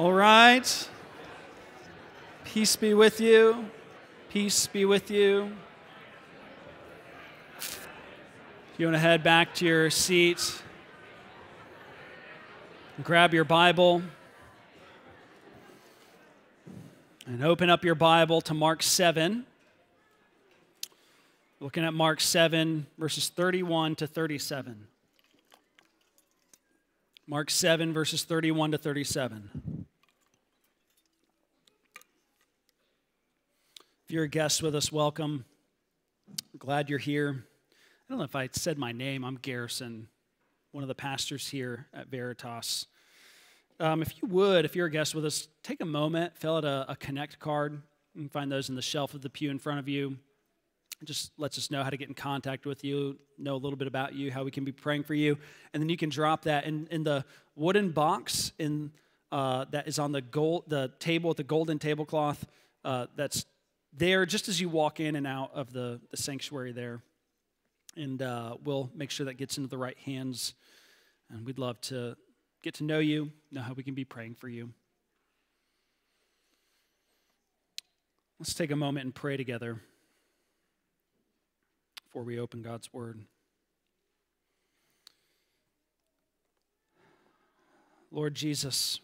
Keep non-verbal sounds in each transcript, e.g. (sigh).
All right. Peace be with you. Peace be with you. If you want to head back to your seat, grab your Bible and open up your Bible to Mark 7. Looking at Mark 7, verses 31 to 37. Mark 7, verses 31 to 37. If you're a guest with us, welcome. glad you're here. I don't know if I said my name. I'm Garrison, one of the pastors here at Veritas. Um, if you would, if you're a guest with us, take a moment, fill out a, a connect card. You can find those in the shelf of the pew in front of you. It just lets us know how to get in contact with you, know a little bit about you, how we can be praying for you, and then you can drop that in, in the wooden box in uh, that is on the gold the table with the golden tablecloth. Uh, that's there just as you walk in and out of the, the sanctuary there. And uh, we'll make sure that gets into the right hands. And we'd love to get to know you, know how we can be praying for you. Let's take a moment and pray together before we open God's Word. Lord Jesus,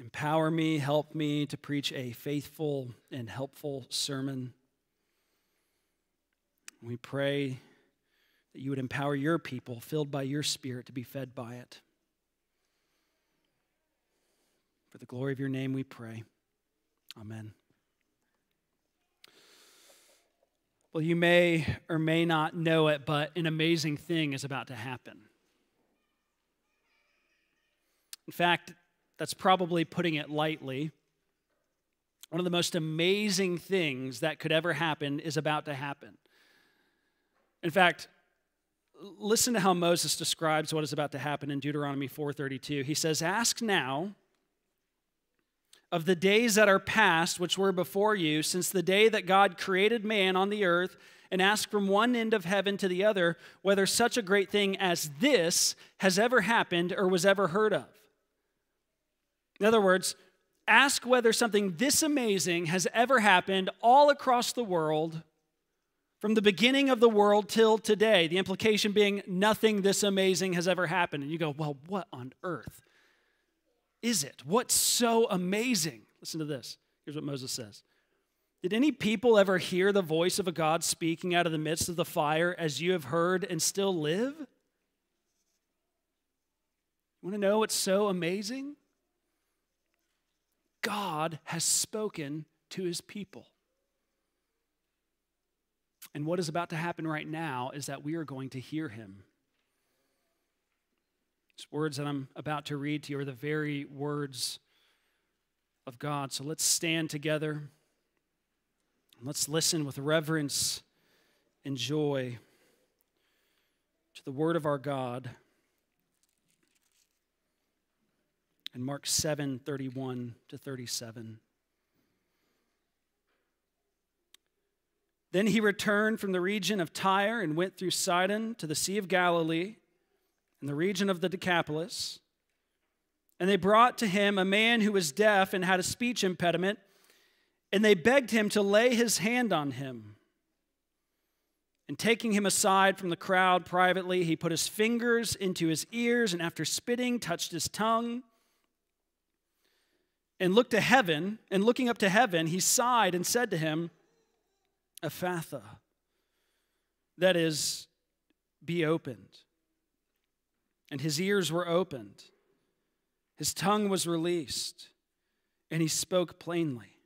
Empower me, help me to preach a faithful and helpful sermon. We pray that you would empower your people, filled by your Spirit, to be fed by it. For the glory of your name, we pray. Amen. Well, you may or may not know it, but an amazing thing is about to happen. In fact, that's probably putting it lightly. One of the most amazing things that could ever happen is about to happen. In fact, listen to how Moses describes what is about to happen in Deuteronomy 4:32. He says, "Ask now of the days that are past which were before you since the day that God created man on the earth and ask from one end of heaven to the other whether such a great thing as this has ever happened or was ever heard of." In other words, ask whether something this amazing has ever happened all across the world from the beginning of the world till today. The implication being nothing this amazing has ever happened. And you go, well, what on earth is it? What's so amazing? Listen to this. Here's what Moses says Did any people ever hear the voice of a God speaking out of the midst of the fire as you have heard and still live? You want to know what's so amazing? God has spoken to his people. And what is about to happen right now is that we are going to hear him. These words that I'm about to read to you are the very words of God. So let's stand together. Let's listen with reverence and joy to the word of our God. In Mark 7 31 to 37. Then he returned from the region of Tyre and went through Sidon to the Sea of Galilee in the region of the Decapolis. And they brought to him a man who was deaf and had a speech impediment, and they begged him to lay his hand on him. And taking him aside from the crowd privately, he put his fingers into his ears, and after spitting, touched his tongue and looked to heaven, and looking up to heaven, he sighed and said to him, Ephphatha, that is, be opened. And his ears were opened, his tongue was released, and he spoke plainly.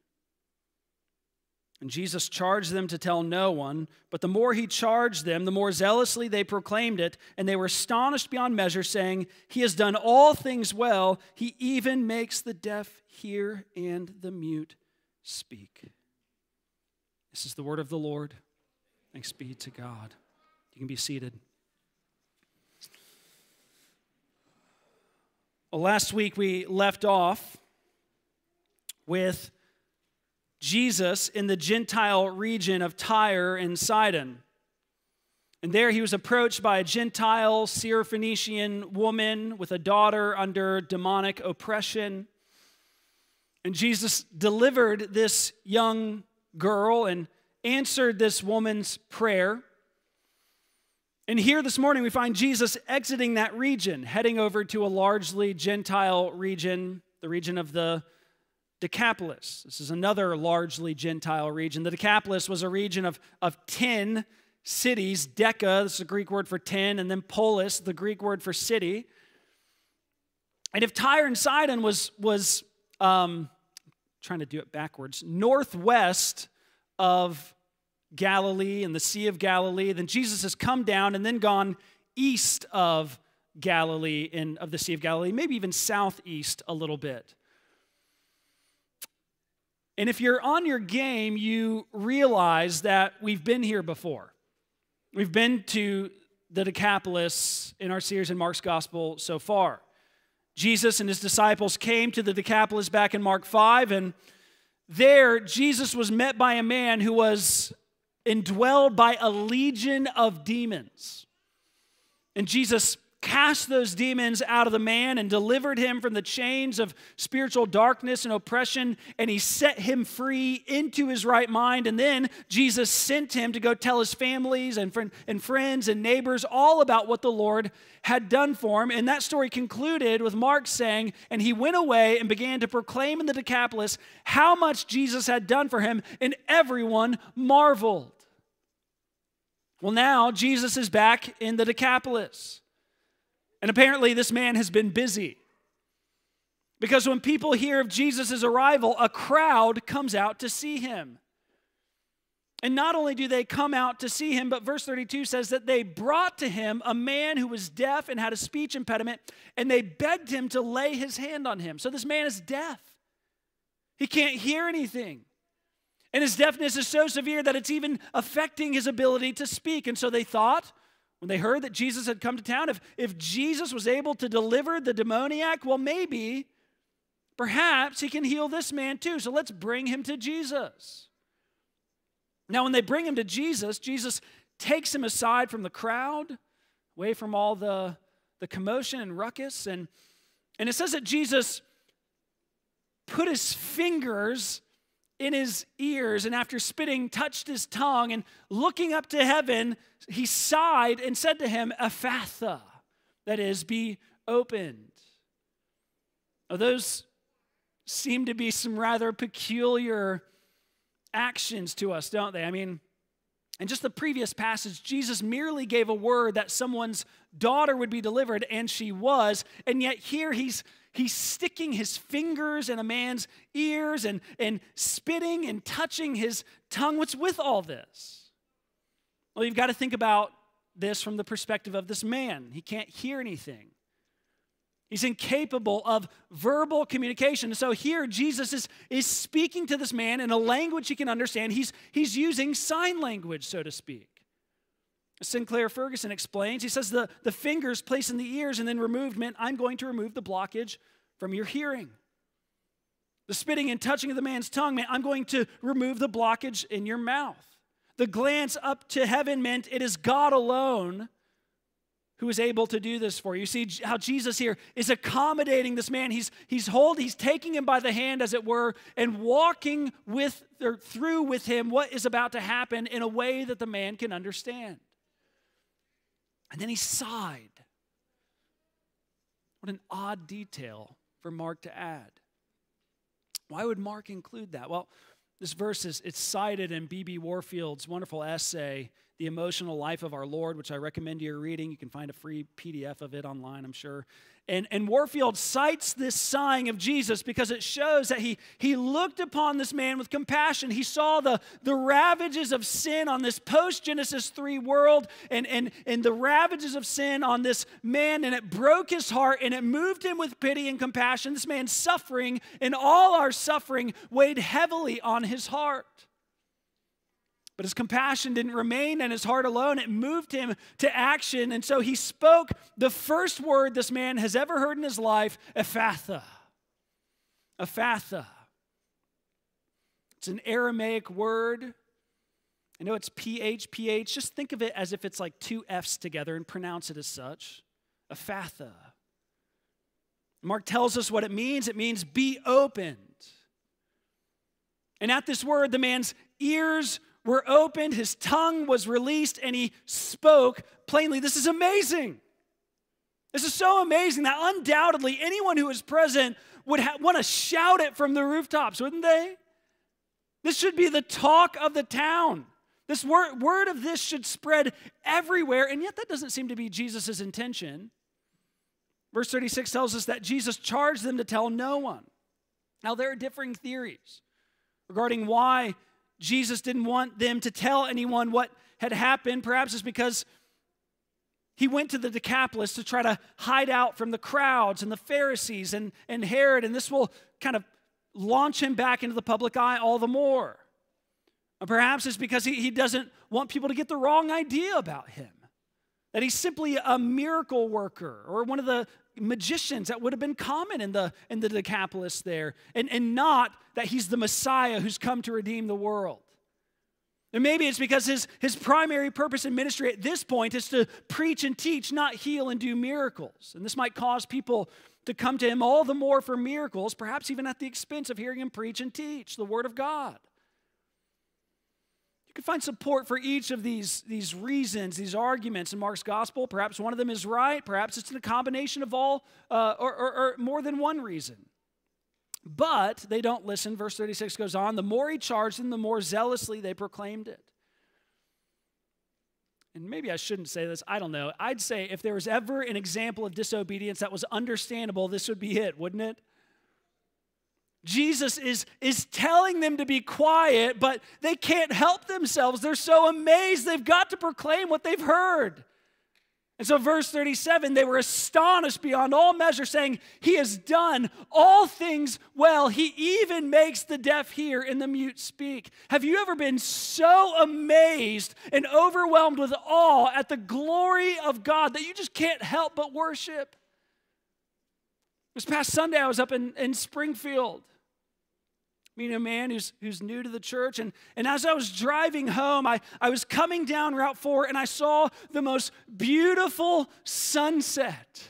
And Jesus charged them to tell no one, but the more he charged them, the more zealously they proclaimed it, and they were astonished beyond measure, saying, He has done all things well. He even makes the deaf hear and the mute speak. This is the word of the Lord. Thanks be to God. You can be seated. Well, last week we left off with Jesus in the Gentile region of Tyre and Sidon. And there he was approached by a Gentile Syrophoenician woman with a daughter under demonic oppression. And Jesus delivered this young girl and answered this woman's prayer. And here this morning, we find Jesus exiting that region, heading over to a largely Gentile region, the region of the Decapolis. This is another largely Gentile region. The Decapolis was a region of, of 10 cities. Deca, this is a Greek word for 10, and then polis, the Greek word for city. And if Tyre and Sidon was, was um, trying to do it backwards, northwest of Galilee and the Sea of Galilee. Then Jesus has come down and then gone east of Galilee and of the Sea of Galilee, maybe even southeast a little bit. And if you're on your game, you realize that we've been here before. We've been to the Decapolis in our series in Mark's Gospel so far. Jesus and his disciples came to the Decapolis back in Mark 5, and there Jesus was met by a man who was indwelled by a legion of demons. And Jesus cast those demons out of the man and delivered him from the chains of spiritual darkness and oppression, and he set him free into his right mind. And then Jesus sent him to go tell his families and, and friends and neighbors all about what the Lord had done for him. And that story concluded with Mark saying, And he went away and began to proclaim in the Decapolis how much Jesus had done for him, and everyone marveled. Well, now Jesus is back in the Decapolis. And apparently, this man has been busy. Because when people hear of Jesus' arrival, a crowd comes out to see him. And not only do they come out to see him, but verse 32 says that they brought to him a man who was deaf and had a speech impediment, and they begged him to lay his hand on him. So this man is deaf. He can't hear anything. And his deafness is so severe that it's even affecting his ability to speak. And so they thought, when they heard that Jesus had come to town, if, if Jesus was able to deliver the demoniac, well, maybe, perhaps he can heal this man too. So let's bring him to Jesus. Now, when they bring him to Jesus, Jesus takes him aside from the crowd, away from all the, the commotion and ruckus. And, and it says that Jesus put his fingers in his ears and after spitting touched his tongue and looking up to heaven he sighed and said to him ephphatha that is be opened. Now, those seem to be some rather peculiar actions to us don't they? I mean in just the previous passage, Jesus merely gave a word that someone's daughter would be delivered, and she was. And yet, here he's he's sticking his fingers in a man's ears and, and spitting and touching his tongue. What's with all this? Well, you've got to think about this from the perspective of this man. He can't hear anything. He's incapable of verbal communication. So here, Jesus is, is speaking to this man in a language he can understand. He's, he's using sign language, so to speak. Sinclair Ferguson explains, he says, the, the fingers placed in the ears and then removed meant, I'm going to remove the blockage from your hearing. The spitting and touching of the man's tongue meant, I'm going to remove the blockage in your mouth. The glance up to heaven meant, it is God alone who is able to do this for you. See how Jesus here is accommodating this man. He's, he's hold, he's taking him by the hand, as it were, and walking with or through with him what is about to happen in a way that the man can understand. And then he sighed. What an odd detail for Mark to add. Why would Mark include that? Well, this verse is it's cited in B.B. Warfield's wonderful essay, The Emotional Life of Our Lord, which I recommend you reading. You can find a free PDF of it online, I'm sure. And, and Warfield cites this sighing of Jesus because it shows that he, he looked upon this man with compassion. He saw the, the ravages of sin on this post Genesis 3 world and, and, and the ravages of sin on this man, and it broke his heart and it moved him with pity and compassion. This man's suffering and all our suffering weighed heavily on his heart. But his compassion didn't remain in his heart alone. It moved him to action. And so he spoke the first word this man has ever heard in his life Ephphatha. Ephphatha. It's an Aramaic word, I know it's PH, PH. Just think of it as if it's like two F's together and pronounce it as such. Ephphatha. Mark tells us what it means it means be opened. And at this word, the man's ears were opened, his tongue was released, and he spoke plainly. This is amazing. This is so amazing that undoubtedly anyone who is present would ha- want to shout it from the rooftops, wouldn't they? This should be the talk of the town. This word, word of this should spread everywhere, and yet that doesn't seem to be Jesus' intention. Verse 36 tells us that Jesus charged them to tell no one. Now, there are differing theories regarding why Jesus didn't want them to tell anyone what had happened. Perhaps it's because he went to the Decapolis to try to hide out from the crowds and the Pharisees and, and Herod, and this will kind of launch him back into the public eye all the more. Or perhaps it's because he, he doesn't want people to get the wrong idea about him. That he's simply a miracle worker or one of the magicians that would have been common in the, in the Decapolis there, and, and not that he's the Messiah who's come to redeem the world. And maybe it's because his, his primary purpose in ministry at this point is to preach and teach, not heal and do miracles. And this might cause people to come to him all the more for miracles, perhaps even at the expense of hearing him preach and teach the Word of God. You can find support for each of these, these reasons, these arguments in Mark's gospel. Perhaps one of them is right, perhaps it's in a combination of all uh, or, or, or more than one reason. But they don't listen. Verse 36 goes on the more he charged them, the more zealously they proclaimed it. And maybe I shouldn't say this, I don't know. I'd say if there was ever an example of disobedience that was understandable, this would be it, wouldn't it? Jesus is, is telling them to be quiet, but they can't help themselves. They're so amazed, they've got to proclaim what they've heard. And so, verse 37, they were astonished beyond all measure, saying, He has done all things well. He even makes the deaf hear and the mute speak. Have you ever been so amazed and overwhelmed with awe at the glory of God that you just can't help but worship? This past Sunday, I was up in, in Springfield meeting a man who's, who's new to the church. And, and as I was driving home, I, I was coming down Route 4 and I saw the most beautiful sunset.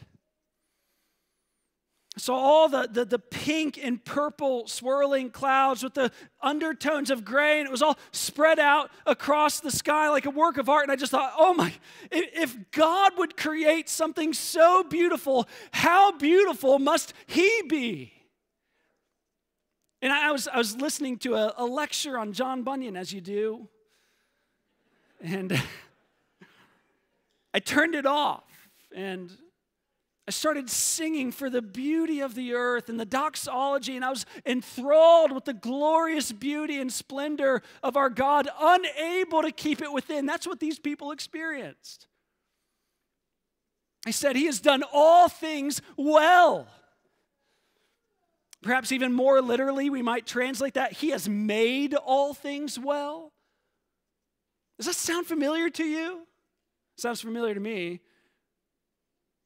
I saw all the, the, the, pink and purple swirling clouds with the undertones of gray, and it was all spread out across the sky like a work of art. And I just thought, oh my, if God would create something so beautiful, how beautiful must He be? And I was, I was listening to a, a lecture on John Bunyan, as you do, and (laughs) I turned it off and I started singing for the beauty of the earth and the doxology, and I was enthralled with the glorious beauty and splendor of our God, unable to keep it within. That's what these people experienced. I said, He has done all things well. Perhaps even more literally, we might translate that He has made all things well. Does that sound familiar to you? Sounds familiar to me.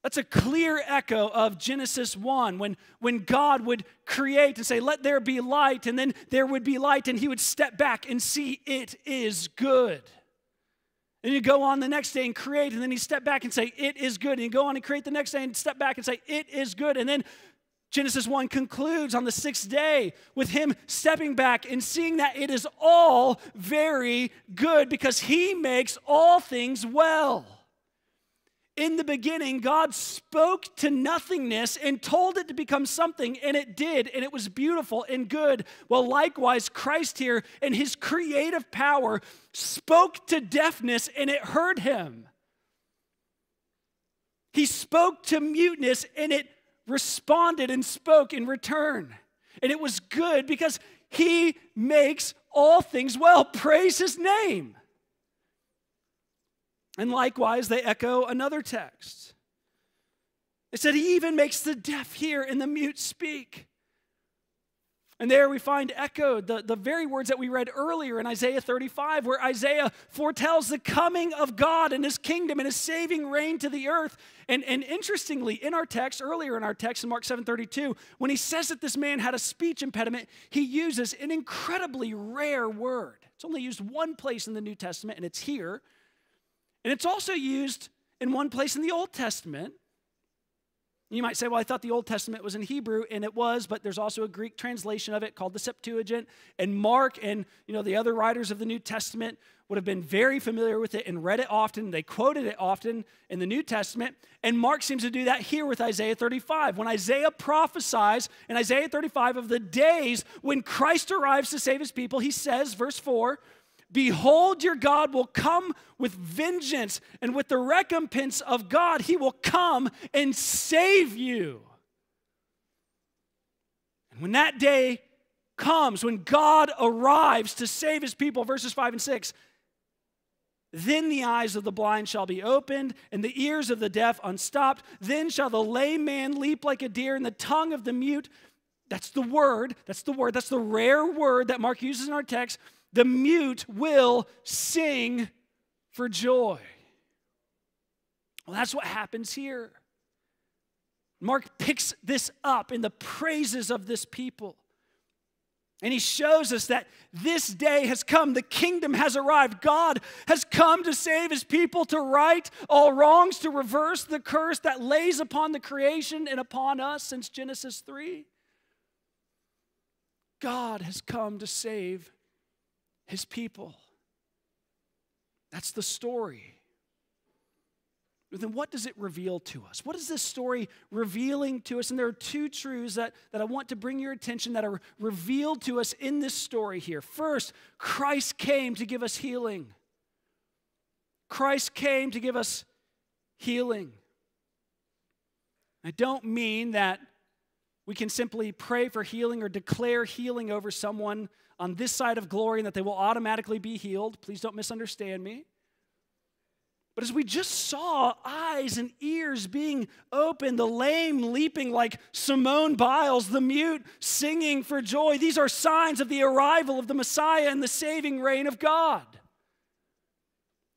That's a clear echo of Genesis 1 when, when God would create and say, Let there be light, and then there would be light, and he would step back and see it is good. And you go on the next day and create, and then he step back and say, It is good. And you go on and create the next day and step back and say, It is good. And then Genesis 1 concludes on the sixth day with him stepping back and seeing that it is all very good because he makes all things well. In the beginning, God spoke to nothingness and told it to become something, and it did, and it was beautiful and good. Well, likewise, Christ here in his creative power spoke to deafness, and it heard him. He spoke to muteness, and it responded and spoke in return. And it was good because he makes all things well. Praise his name. And likewise, they echo another text. It said, He even makes the deaf hear and the mute speak. And there we find echoed the, the very words that we read earlier in Isaiah 35, where Isaiah foretells the coming of God and his kingdom and his saving reign to the earth. And, and interestingly, in our text, earlier in our text in Mark 7:32, when he says that this man had a speech impediment, he uses an incredibly rare word. It's only used one place in the New Testament, and it's here. And it's also used in one place in the Old Testament. You might say, well, I thought the Old Testament was in Hebrew, and it was, but there's also a Greek translation of it called the Septuagint. And Mark and you know the other writers of the New Testament would have been very familiar with it and read it often. They quoted it often in the New Testament. And Mark seems to do that here with Isaiah 35. When Isaiah prophesies in Isaiah 35 of the days when Christ arrives to save his people, he says, verse 4, Behold, your God will come with vengeance, and with the recompense of God, he will come and save you. And when that day comes, when God arrives to save his people, verses 5 and 6, then the eyes of the blind shall be opened, and the ears of the deaf unstopped. Then shall the lame man leap like a deer, and the tongue of the mute. That's the word. That's the word. That's the rare word that Mark uses in our text the mute will sing for joy. Well, that's what happens here. Mark picks this up in the praises of this people. And he shows us that this day has come. The kingdom has arrived. God has come to save his people, to right all wrongs, to reverse the curse that lays upon the creation and upon us since Genesis 3. God has come to save his people. That's the story. But then what does it reveal to us? What is this story revealing to us? And there are two truths that, that I want to bring your attention that are revealed to us in this story here. First, Christ came to give us healing. Christ came to give us healing. I don't mean that we can simply pray for healing or declare healing over someone on this side of glory and that they will automatically be healed. Please don't misunderstand me. But as we just saw, eyes and ears being opened, the lame leaping like Simone Biles, the mute singing for joy, these are signs of the arrival of the Messiah and the saving reign of God.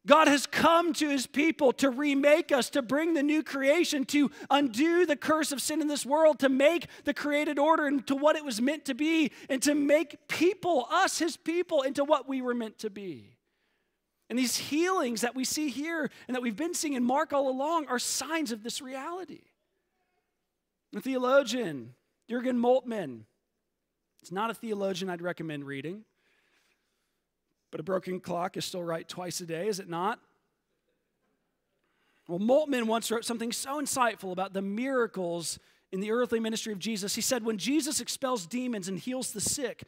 God has come to his people to remake us, to bring the new creation, to undo the curse of sin in this world, to make the created order into what it was meant to be, and to make people, us, his people, into what we were meant to be. And these healings that we see here and that we've been seeing in Mark all along are signs of this reality. The theologian, Jurgen Moltmann, it's not a theologian I'd recommend reading. But a broken clock is still right twice a day, is it not? Well, Moltmann once wrote something so insightful about the miracles in the earthly ministry of Jesus. He said, When Jesus expels demons and heals the sick,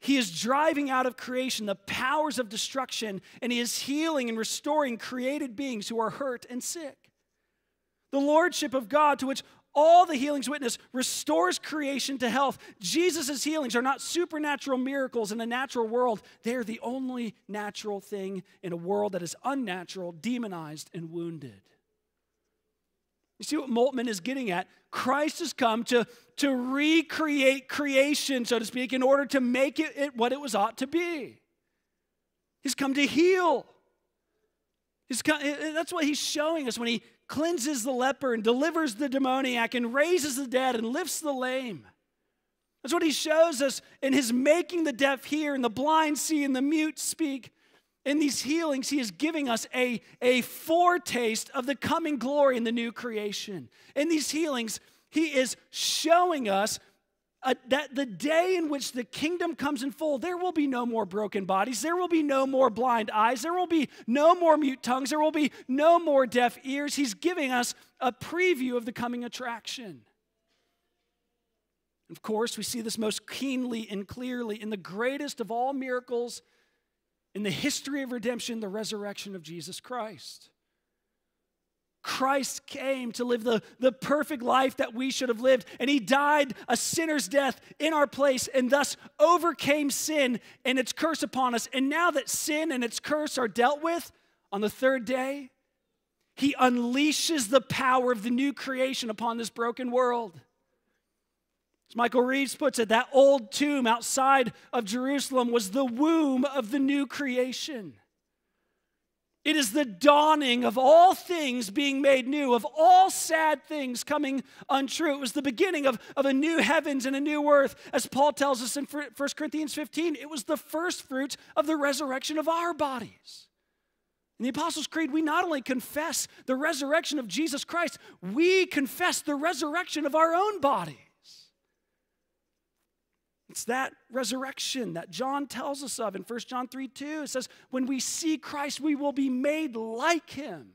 he is driving out of creation the powers of destruction, and he is healing and restoring created beings who are hurt and sick. The lordship of God, to which all the healings witness restores creation to health. Jesus' healings are not supernatural miracles in a natural world, they are the only natural thing in a world that is unnatural, demonized, and wounded. You see what Moltmann is getting at? Christ has come to, to recreate creation, so to speak, in order to make it, it what it was ought to be. He's come to heal. Come, that's what he's showing us when he cleanses the leper and delivers the demoniac and raises the dead and lifts the lame. That's what he shows us in his making the deaf hear and the blind see and the mute speak. In these healings, he is giving us a, a foretaste of the coming glory in the new creation. In these healings, he is showing us uh, that the day in which the kingdom comes in full, there will be no more broken bodies, there will be no more blind eyes, there will be no more mute tongues, there will be no more deaf ears. He's giving us a preview of the coming attraction. Of course, we see this most keenly and clearly in the greatest of all miracles in the history of redemption, the resurrection of Jesus Christ. Christ came to live the, the perfect life that we should have lived, and he died a sinner's death in our place and thus overcame sin and its curse upon us. And now that sin and its curse are dealt with on the third day, he unleashes the power of the new creation upon this broken world. As Michael Reeves puts it, that old tomb outside of Jerusalem was the womb of the new creation. It is the dawning of all things being made new, of all sad things coming untrue. It was the beginning of, of a new heavens and a new earth. As Paul tells us in 1 Corinthians 15, it was the first fruits of the resurrection of our bodies. In the Apostles' Creed, we not only confess the resurrection of Jesus Christ, we confess the resurrection of our own bodies. It's that resurrection that John tells us of in 1 John 3 2. It says, When we see Christ, we will be made like him.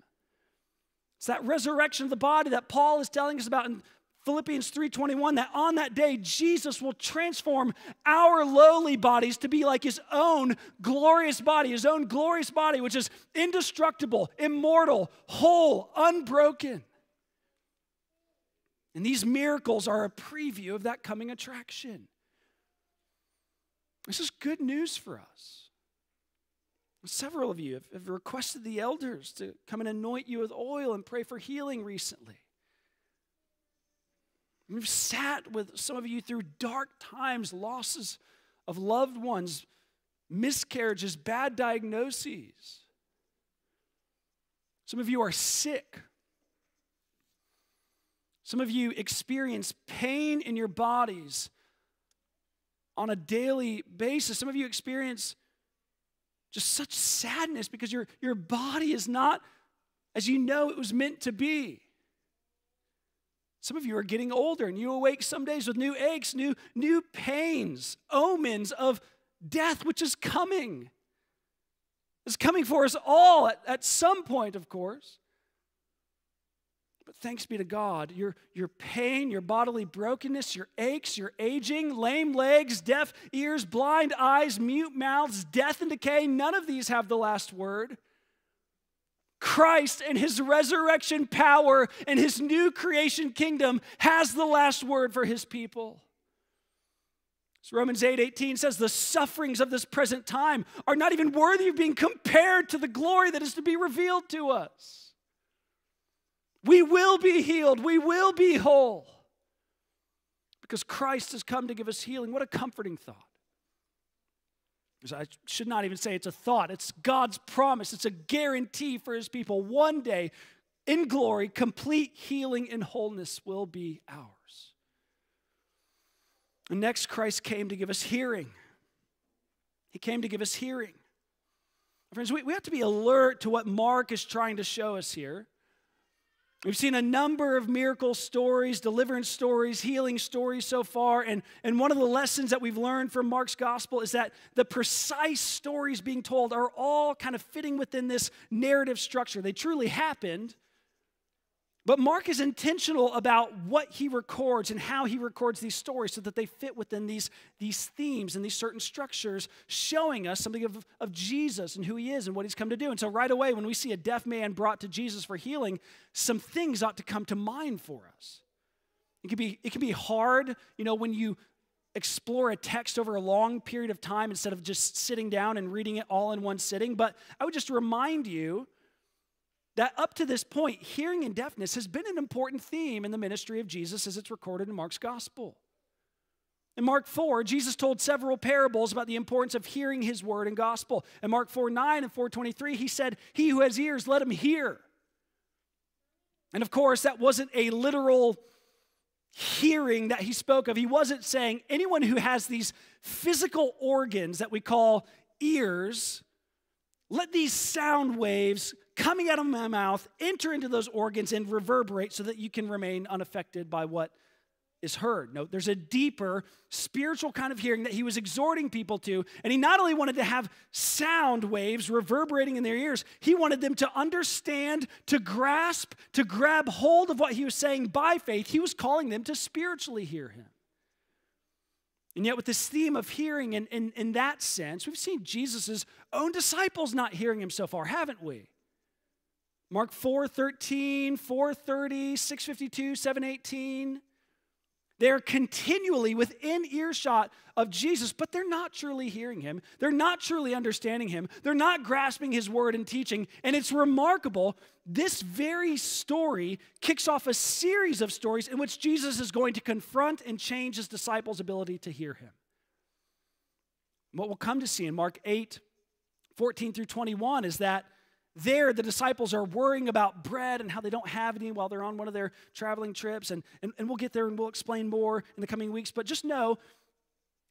It's that resurrection of the body that Paul is telling us about in Philippians 3:21 that on that day Jesus will transform our lowly bodies to be like his own glorious body, his own glorious body which is indestructible, immortal, whole, unbroken. And these miracles are a preview of that coming attraction. This is good news for us. Several of you have, requested the elders to come and anoint you with oil and pray for healing recently. We've sat with some of you through dark times, losses of loved ones, miscarriages, bad diagnoses. Some of you are sick. Some of you experience pain in your bodies on a daily basis. Some of you experience just such sadness because your, your body is not as you know it was meant to be. Some of you are getting older and you awake some days with new aches, new, new pains, omens of death, which is coming. It's coming for us all at, at some point, of course. Thanks be to God, your, your pain, your bodily brokenness, your aches, your aging, lame legs, deaf ears, blind eyes, mute mouths, death and decay, none of these have the last word. Christ and his resurrection power and his new creation kingdom has the last word for his people. So Romans 8 18 says, The sufferings of this present time are not even worthy of being compared to the glory that is to be revealed to us. We will be healed. We will be whole. Because Christ has come to give us healing. What a comforting thought. I should not even say it's a thought, it's God's promise. It's a guarantee for his people. One day, in glory, complete healing and wholeness will be ours. And next, Christ came to give us hearing. He came to give us hearing. Friends, we, we have to be alert to what Mark is trying to show us here. We've seen a number of miracle stories, deliverance stories, healing stories so far. And, and one of the lessons that we've learned from Mark's gospel is that the precise stories being told are all kind of fitting within this narrative structure. They truly happened, but Mark is intentional about what he records and how he records these stories so that they fit within these, these themes and these certain structures, showing us something of, of Jesus and who he is and what he's come to do. And so, right away, when we see a deaf man brought to Jesus for healing, some things ought to come to mind for us. It can be, it can be hard, you know, when you explore a text over a long period of time instead of just sitting down and reading it all in one sitting. But I would just remind you that up to this point, hearing and deafness has been an important theme in the ministry of Jesus as it's recorded in Mark's gospel. In Mark 4, Jesus told several parables about the importance of hearing his word and gospel. In Mark 4 9 and 423, he said, He who has ears, let him hear. And of course, that wasn't a literal hearing that he spoke of. He wasn't saying anyone who has these physical organs that we call ears, let these sound waves coming out of my mouth enter into those organs and reverberate so that you can remain unaffected by what is heard. No, there's a deeper spiritual kind of hearing that he was exhorting people to. And he not only wanted to have sound waves reverberating in their ears, he wanted them to understand, to grasp, to grab hold of what he was saying by faith. He was calling them to spiritually hear him. And yet, with this theme of hearing, and in, in that sense, we've seen Jesus' own disciples not hearing him so far, haven't we? Mark 4 13, 430, 652, 718. They're continually within earshot of Jesus, but they're not truly hearing him. They're not truly understanding him. They're not grasping his word and teaching. And it's remarkable. This very story kicks off a series of stories in which Jesus is going to confront and change his disciples' ability to hear him. What we'll come to see in Mark 8, 14 through 21 is that there the disciples are worrying about bread and how they don't have any while they're on one of their traveling trips. And, and, and we'll get there and we'll explain more in the coming weeks. But just know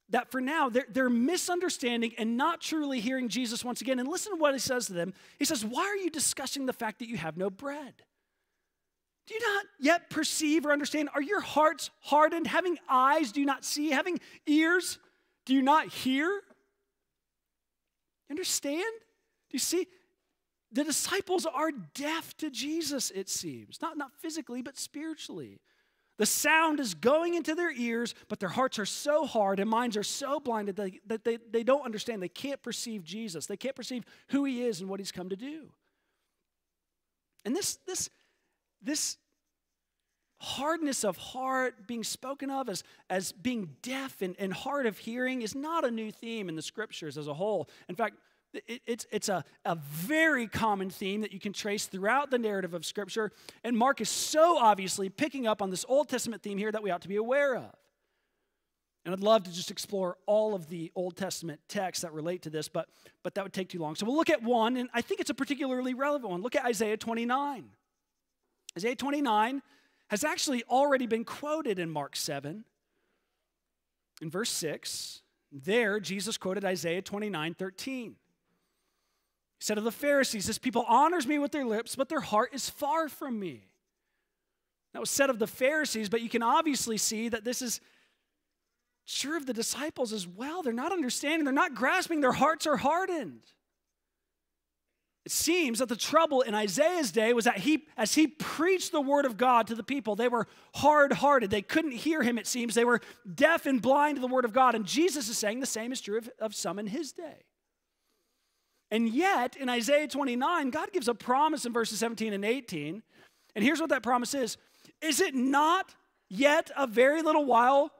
that for now, they're, they're misunderstanding and not truly hearing Jesus once again. And listen to what he says to them. He says, Why are you discussing the fact that you have no bread? Do you not yet perceive or understand? Are your hearts hardened? Having eyes, do you not see? Having ears, do you not hear? Understand? Do you see? The disciples are deaf to Jesus, it seems. Not, not physically, but spiritually. The sound is going into their ears, but their hearts are so hard and minds are so blinded that, they, that they, they don't understand. They can't perceive Jesus. They can't perceive who he is and what he's come to do. And this, this, this hardness of heart being spoken of as, as being deaf and, and hard of hearing is not a new theme in the scriptures as a whole. In fact, it, it's, it's a, a very common theme that you can trace throughout the narrative of Scripture. And Mark is so obviously picking up on this Old Testament theme here that we ought to be aware of. And I'd love to just explore all of the Old Testament texts that relate to this, but, but that would take too long. So we'll look at one, and I think it's a particularly relevant one. Look at Isaiah 29. Isaiah 29 has actually already been quoted in Mark 7. In verse 6, there Jesus quoted Isaiah 29 13 said of the Pharisees, This people honors me with their lips, but their heart is far from me. That was said of the Pharisees, but you can obviously see that this is true of the disciples as well. They're not understanding, they're not grasping, their hearts are hardened. It seems that the trouble in Isaiah's day was that he, as he preached the word of God to the people, they were hard hearted. They couldn't hear him, it seems. They were deaf and blind to the word of God. And Jesus is saying the same is true of, of some in his day. And yet, in Isaiah 29, God gives a promise in verses 17 and 18. And here's what that promise is Is it not yet a very little while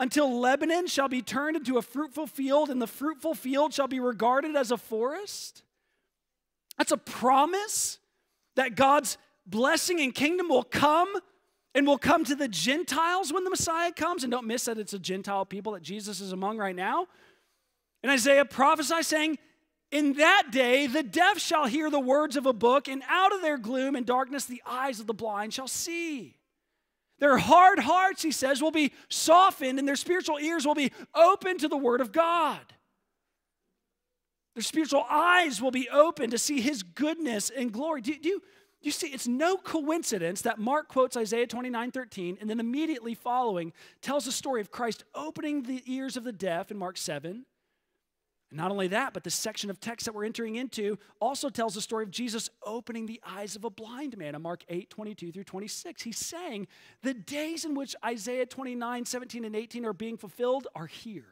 until Lebanon shall be turned into a fruitful field, and the fruitful field shall be regarded as a forest? That's a promise that God's blessing and kingdom will come and will come to the Gentiles when the Messiah comes. And don't miss that it's a Gentile people that Jesus is among right now. And Isaiah prophesies saying, in that day, the deaf shall hear the words of a book, and out of their gloom and darkness, the eyes of the blind shall see. Their hard hearts, he says, will be softened, and their spiritual ears will be open to the word of God. Their spiritual eyes will be open to see his goodness and glory. Do, do, you, see? It's no coincidence that Mark quotes Isaiah 29 13, and then immediately following tells the story of Christ opening the ears of the deaf in Mark 7 not only that, but the section of text that we're entering into also tells the story of Jesus opening the eyes of a blind man in Mark 8, 22 through 26. He's saying the days in which Isaiah 29, 17, and 18 are being fulfilled are here.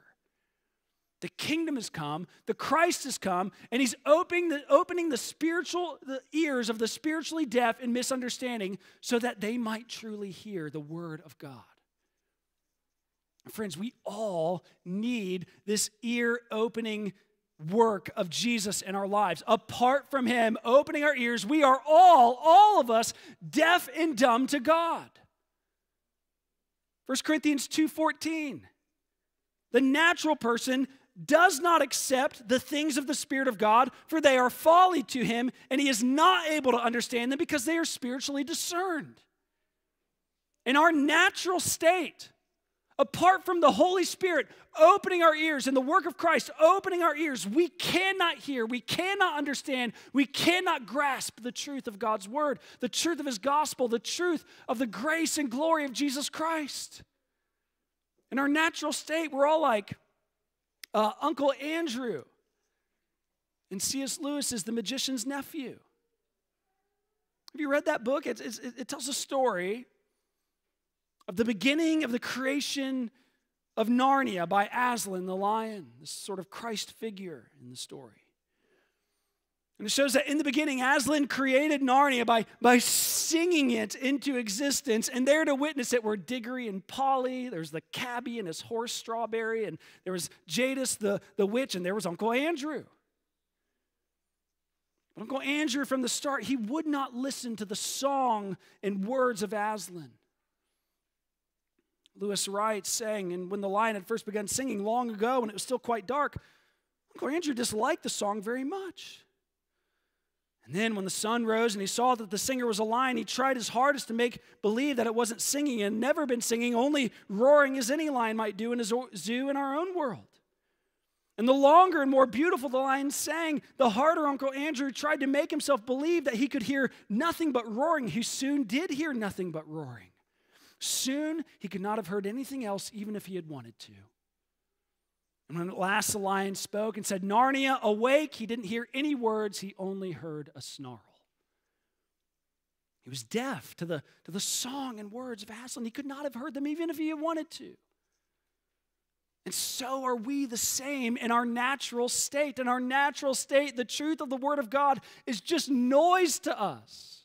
The kingdom has come, the Christ has come, and he's opening the, opening the spiritual the ears of the spiritually deaf and misunderstanding so that they might truly hear the word of God. Friends, we all need this ear opening work of Jesus in our lives. Apart from Him opening our ears, we are all, all of us, deaf and dumb to God. 1 Corinthians 2:14. The natural person does not accept the things of the Spirit of God, for they are folly to him, and he is not able to understand them because they are spiritually discerned. In our natural state, apart from the Holy Spirit opening our ears and the work of Christ opening our ears, we cannot hear, we cannot understand, we cannot grasp the truth of God's word, the truth of his gospel, the truth of the grace and glory of Jesus Christ. In our natural state, we're all like uh, Uncle Andrew. And C.S. Lewis is the magician's nephew. Have you read that book? It, tells a story of the beginning of the creation of Narnia by Aslan the lion, this sort of Christ figure in the story. And it shows that in the beginning, Aslan created Narnia by, by singing it into existence. And there to witness it were Diggory and Polly. There's the cabbie and his horse Strawberry. And there was Jadis the, the witch. And there was Uncle Andrew. But Uncle Andrew, from the start, he would not listen to the song and words of Aslan. Lewis writes, saying, and when the lion had first begun singing long ago, when it was still quite dark, Uncle Andrew disliked the song very much. And then when the sun rose and he saw that the singer was a lion, he tried his hardest to make believe that it wasn't singing and never been singing, only roaring as any lion might do in a zoo in our own world. And the longer and more beautiful the lion sang, the harder Uncle Andrew tried to make himself believe that he could hear nothing but roaring. He soon did hear nothing but roaring. Soon he could not have heard anything else, even if he had wanted to. And when at last the lion spoke and said, Narnia, awake, he didn't hear any words, he only heard a snarl. He was deaf to the, to the song and words of Aslan. He could not have heard them even if he had wanted to. And so are we the same in our natural state. In our natural state, the truth of the Word of God is just noise to us.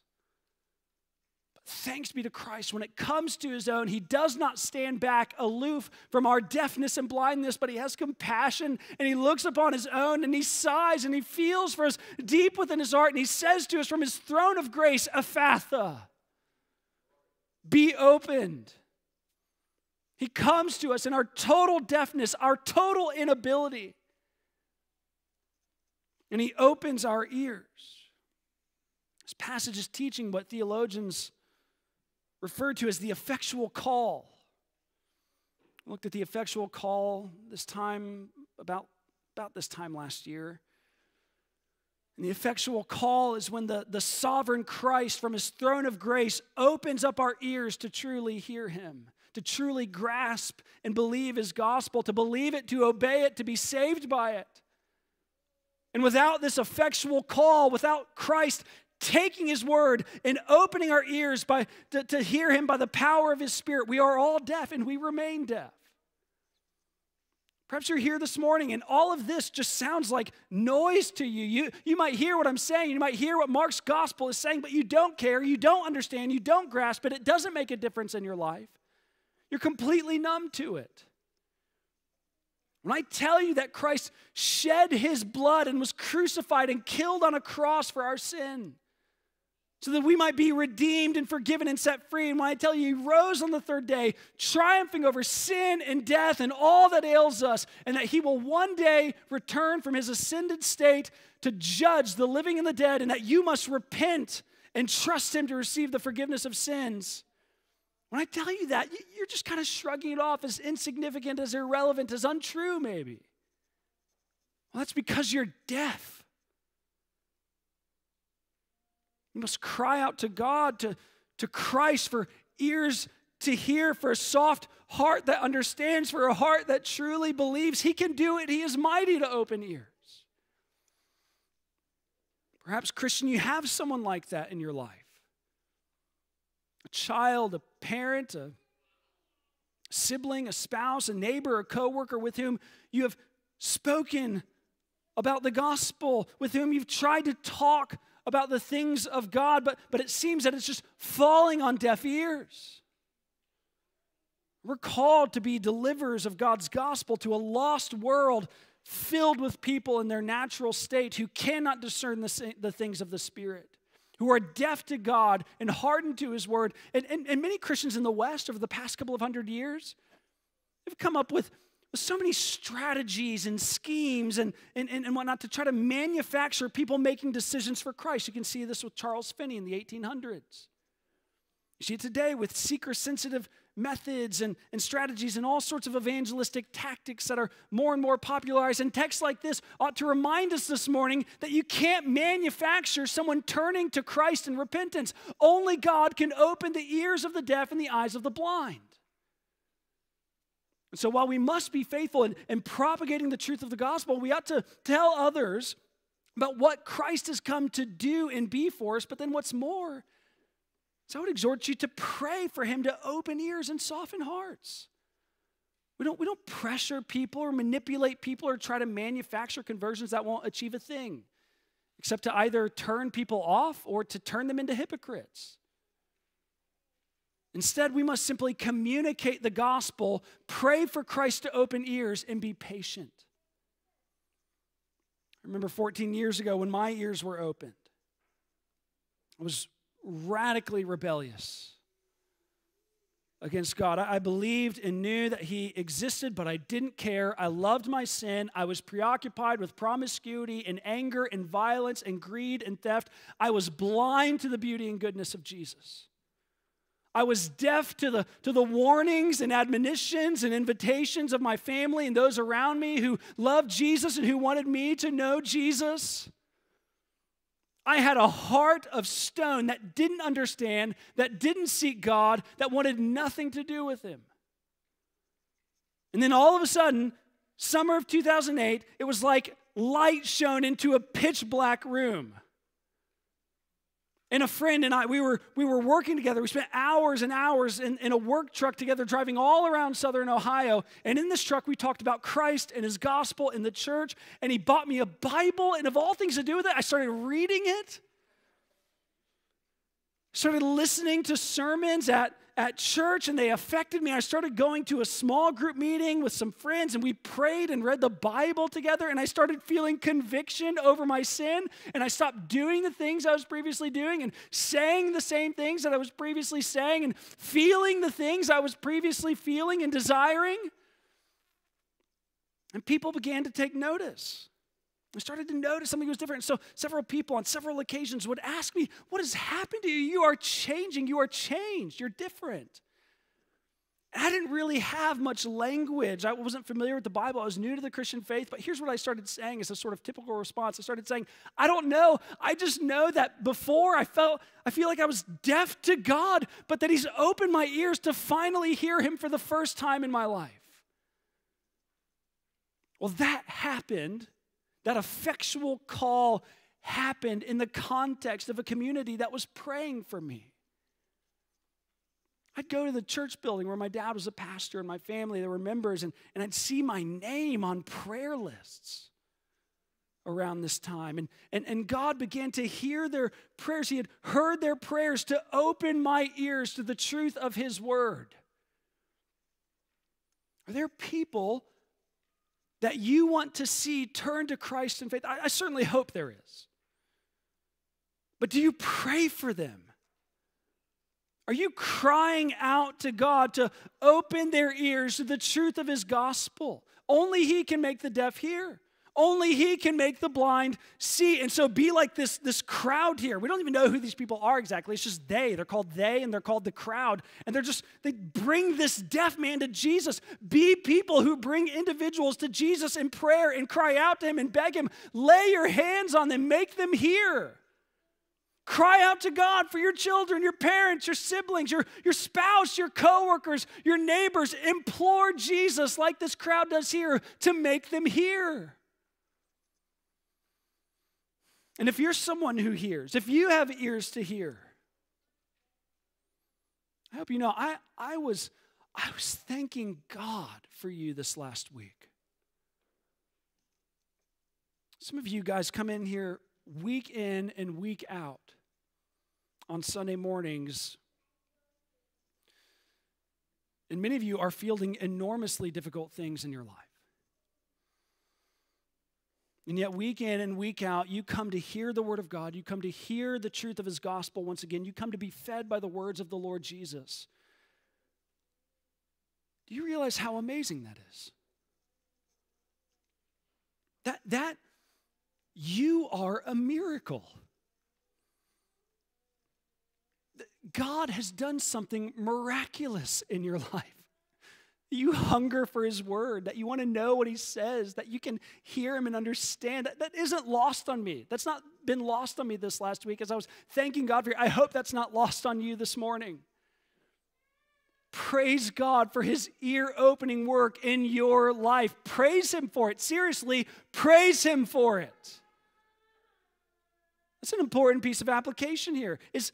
Thanks be to Christ, when it comes to His own, He does not stand back aloof from our deafness and blindness, but He has compassion and He looks upon His own and He sighs and He feels for us deep within His heart and He says to us from His throne of grace, Ephphatha, be opened. He comes to us in our total deafness, our total inability, and He opens our ears. This passage is teaching what theologians refer to as the effectual call. I looked at the effectual call this time, about, about this time last year. And the effectual call is when the, the sovereign Christ from his throne of grace opens up our ears to truly hear him to truly grasp and believe his gospel, to believe it, to obey it, to be saved by it. And without this effectual call, without Christ taking his word and opening our ears by, to, to hear him by the power of his spirit, we are all deaf and we remain deaf. Perhaps you're here this morning and all of this just sounds like noise to you. you. You might hear what I'm saying, you might hear what Mark's gospel is saying, but you don't care, you don't understand, you don't grasp it. It doesn't make a difference in your life. You're completely numb to it. When I tell you that Christ shed his blood and was crucified and killed on a cross for our sin, so that we might be redeemed and forgiven and set free. And when I tell you, he rose on the third day, triumphing over sin and death and all that ails us, and that he will one day return from his ascended state to judge the living and the dead, and that you must repent and trust him to receive the forgiveness of sins. When I tell you that, you're just kind of shrugging it off as insignificant, as irrelevant, as untrue, maybe. Well, that's because you're deaf. You must cry out to God, to, to Christ for ears to hear, for a soft heart that understands, for a heart that truly believes. He can do it, He is mighty to open ears. Perhaps, Christian, you have someone like that in your life a child, a parent, a sibling, a spouse, a neighbor, a coworker with whom you have spoken about the gospel, with whom you've tried to talk about the things of God, but, but it seems that it's just falling on deaf ears. We're called to be deliverers of God's gospel to a lost world filled with people in their natural state who cannot discern the, the things of the Spirit who are deaf to God and hardened to his word. And, and, and many Christians in the West over the past couple of hundred years have come up with, with so many strategies and schemes and, and, and whatnot to try to manufacture people making decisions for Christ. You can see this with Charles Finney in the 1800s. You see it today with seeker sensitive methods and, and strategies and all sorts of evangelistic tactics that are more and more popularized. And texts like this ought to remind us this morning that you can't manufacture someone turning to Christ in repentance. Only God can open the ears of the deaf and the eyes of the blind. So while we must be faithful in, in propagating the truth of the gospel, we ought to tell others about what Christ has come to do and be for us, but then what's more so I would exhort you to pray for him to open ears and soften hearts. We don't, we don't pressure people or manipulate people or try to manufacture conversions that won't achieve a thing. except to either turn people off or to turn them into hypocrites. Instead, we must simply communicate the gospel, pray for Christ to open ears, and be patient. I remember 14 years ago when my ears were opened, I was radically rebellious against God. I believed and knew that He existed, but I didn't care. I loved my sin. I was preoccupied with promiscuity and anger and violence and greed and theft. I was blind to the beauty and goodness of Jesus. I was deaf to the, to the warnings and admonitions and invitations of my family and those around me who loved Jesus and who wanted me to know Jesus. I had a heart of stone that didn't understand, that didn't seek God, that wanted nothing to do with Him. And then all of a sudden, summer of 2008, it was like light shone into a pitch black room. And a friend and I, we were, we were working together. We spent hours and hours in, in a work truck together, driving all around southern Ohio. And in this truck, we talked about Christ and his gospel and the church. And he bought me a Bible. And of all things to do with it, I started reading it. Started listening to sermons at at church and they affected me. I started going to a small group meeting with some friends and we prayed and read the Bible together and I started feeling conviction over my sin and I stopped doing the things I was previously doing and saying the same things that I was previously saying and feeling the things I was previously feeling and desiring. And people began to take notice. I started to notice something was different. So several people on several occasions would ask me, What has happened to you? You are changing. You are changed. You're different. I didn't really have much language. I wasn't familiar with the Bible. I was new to the Christian faith. But here's what I started saying as a sort of typical response. I started saying, I don't know. I just know that before I felt, I feel like I was deaf to God, but that He's opened my ears to finally hear Him for the first time in my life. Well, that happened that effectual call happened in the context of a community that was praying for me. I'd go to the church building where my dad was a pastor and my family, there were members, and, and I'd see my name on prayer lists around this time. And, and, and God began to hear their prayers. He had heard their prayers to open my ears to the truth of His word. Are there people that you want to see turn to Christ in faith? I, I certainly hope there is. But do you pray for them? Are you crying out to God to open their ears to the truth of His gospel? Only He can make the deaf hear. Only he can make the blind see. And so be like this, this crowd here. We don't even know who these people are exactly. It's just they. They're called they and they're called the crowd. And they're just, they bring this deaf man to Jesus. Be people who bring individuals to Jesus in prayer and cry out to him and beg him. Lay your hands on them, make them hear. Cry out to God for your children, your parents, your siblings, your, your spouse, your coworkers, your neighbors. Implore Jesus, like this crowd does here, to make them hear. And if you're someone who hears, if you have ears to hear, I hope you know I, I was I was thanking God for you this last week. Some of you guys come in here week in and week out on Sunday mornings. And many of you are fielding enormously difficult things in your life. And yet, week in and week out, you come to hear the Word of God. You come to hear the truth of His gospel once again. You come to be fed by the words of the Lord Jesus. Do you realize how amazing that is? That, that you are a miracle. God has done something miraculous in your (laughs) life you hunger for his word, that you want to know what he says, that you can hear him and understand. That, that isn't lost on me. That's not been lost on me this last week as I was thanking God for you. I hope that's not lost on you this morning. Praise God for his ear opening work in your life. Praise him for it. Seriously, praise him for it. That's an important piece of application here is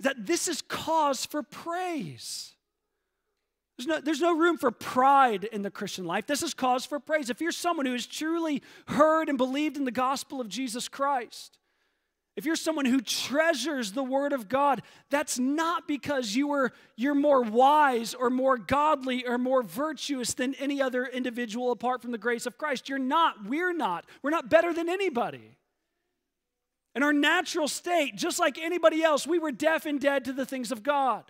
that this is cause for praise. There's no, there's no room for pride in the Christian life. This is cause for praise. If you're someone who has truly heard and believed in the gospel of Jesus Christ, if you're someone who treasures the word of God, that's not because you were you're more wise or more godly or more virtuous than any other individual apart from the grace of Christ. You're not, we're not. We're not better than anybody. In our natural state, just like anybody else, we were deaf and dead to the things of God.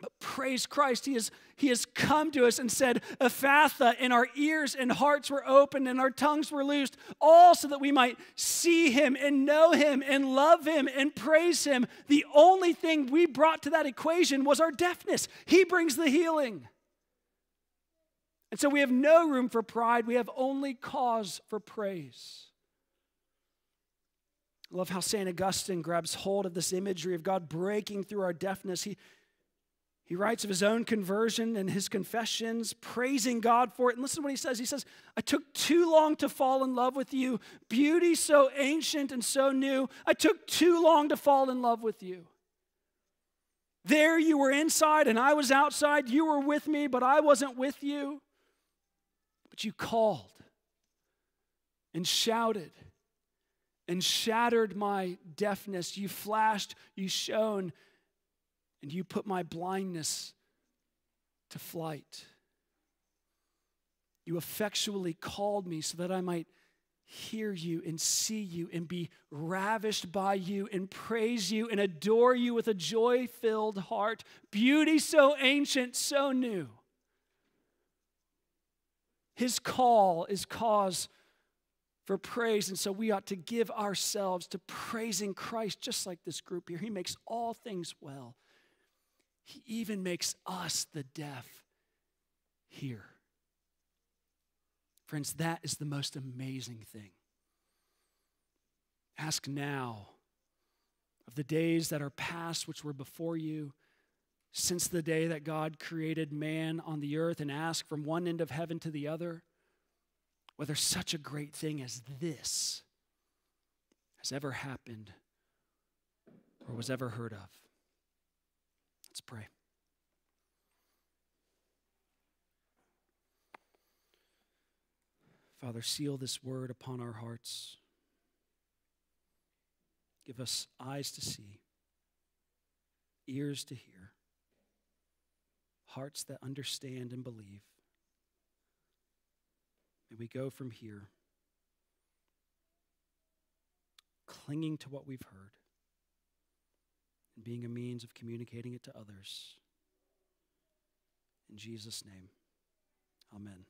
But praise Christ, he has, he has come to us and said, Ephphatha, and our ears and hearts were opened and our tongues were loosed, all so that we might see him and know him and love him and praise him. The only thing we brought to that equation was our deafness. He brings the healing. And so we have no room for pride, we have only cause for praise. I love how St. Augustine grabs hold of this imagery of God breaking through our deafness. He, he writes of his own conversion and his confessions, praising God for it. And listen to what he says. He says, I took too long to fall in love with you, beauty so ancient and so new. I took too long to fall in love with you. There you were inside and I was outside. You were with me, but I wasn't with you. But you called and shouted and shattered my deafness. You flashed, you shone, and you put my blindness to flight. You effectually called me so that I might hear you and see you and be ravished by you and praise you and adore you with a joy filled heart. Beauty so ancient, so new. His call is cause for praise, and so we ought to give ourselves to praising Christ just like this group here. He makes all things well. He even makes us, the deaf, hear. Friends, that is the most amazing thing. Ask now of the days that are past, which were before you, since the day that God created man on the earth, and ask from one end of heaven to the other whether such a great thing as this has ever happened or was ever heard of. Let's pray. Father, seal this word upon our hearts. Give us eyes to see, ears to hear, hearts that understand and believe. May we go from here clinging to what we've heard being a means of communicating it to others. In Jesus' name, amen.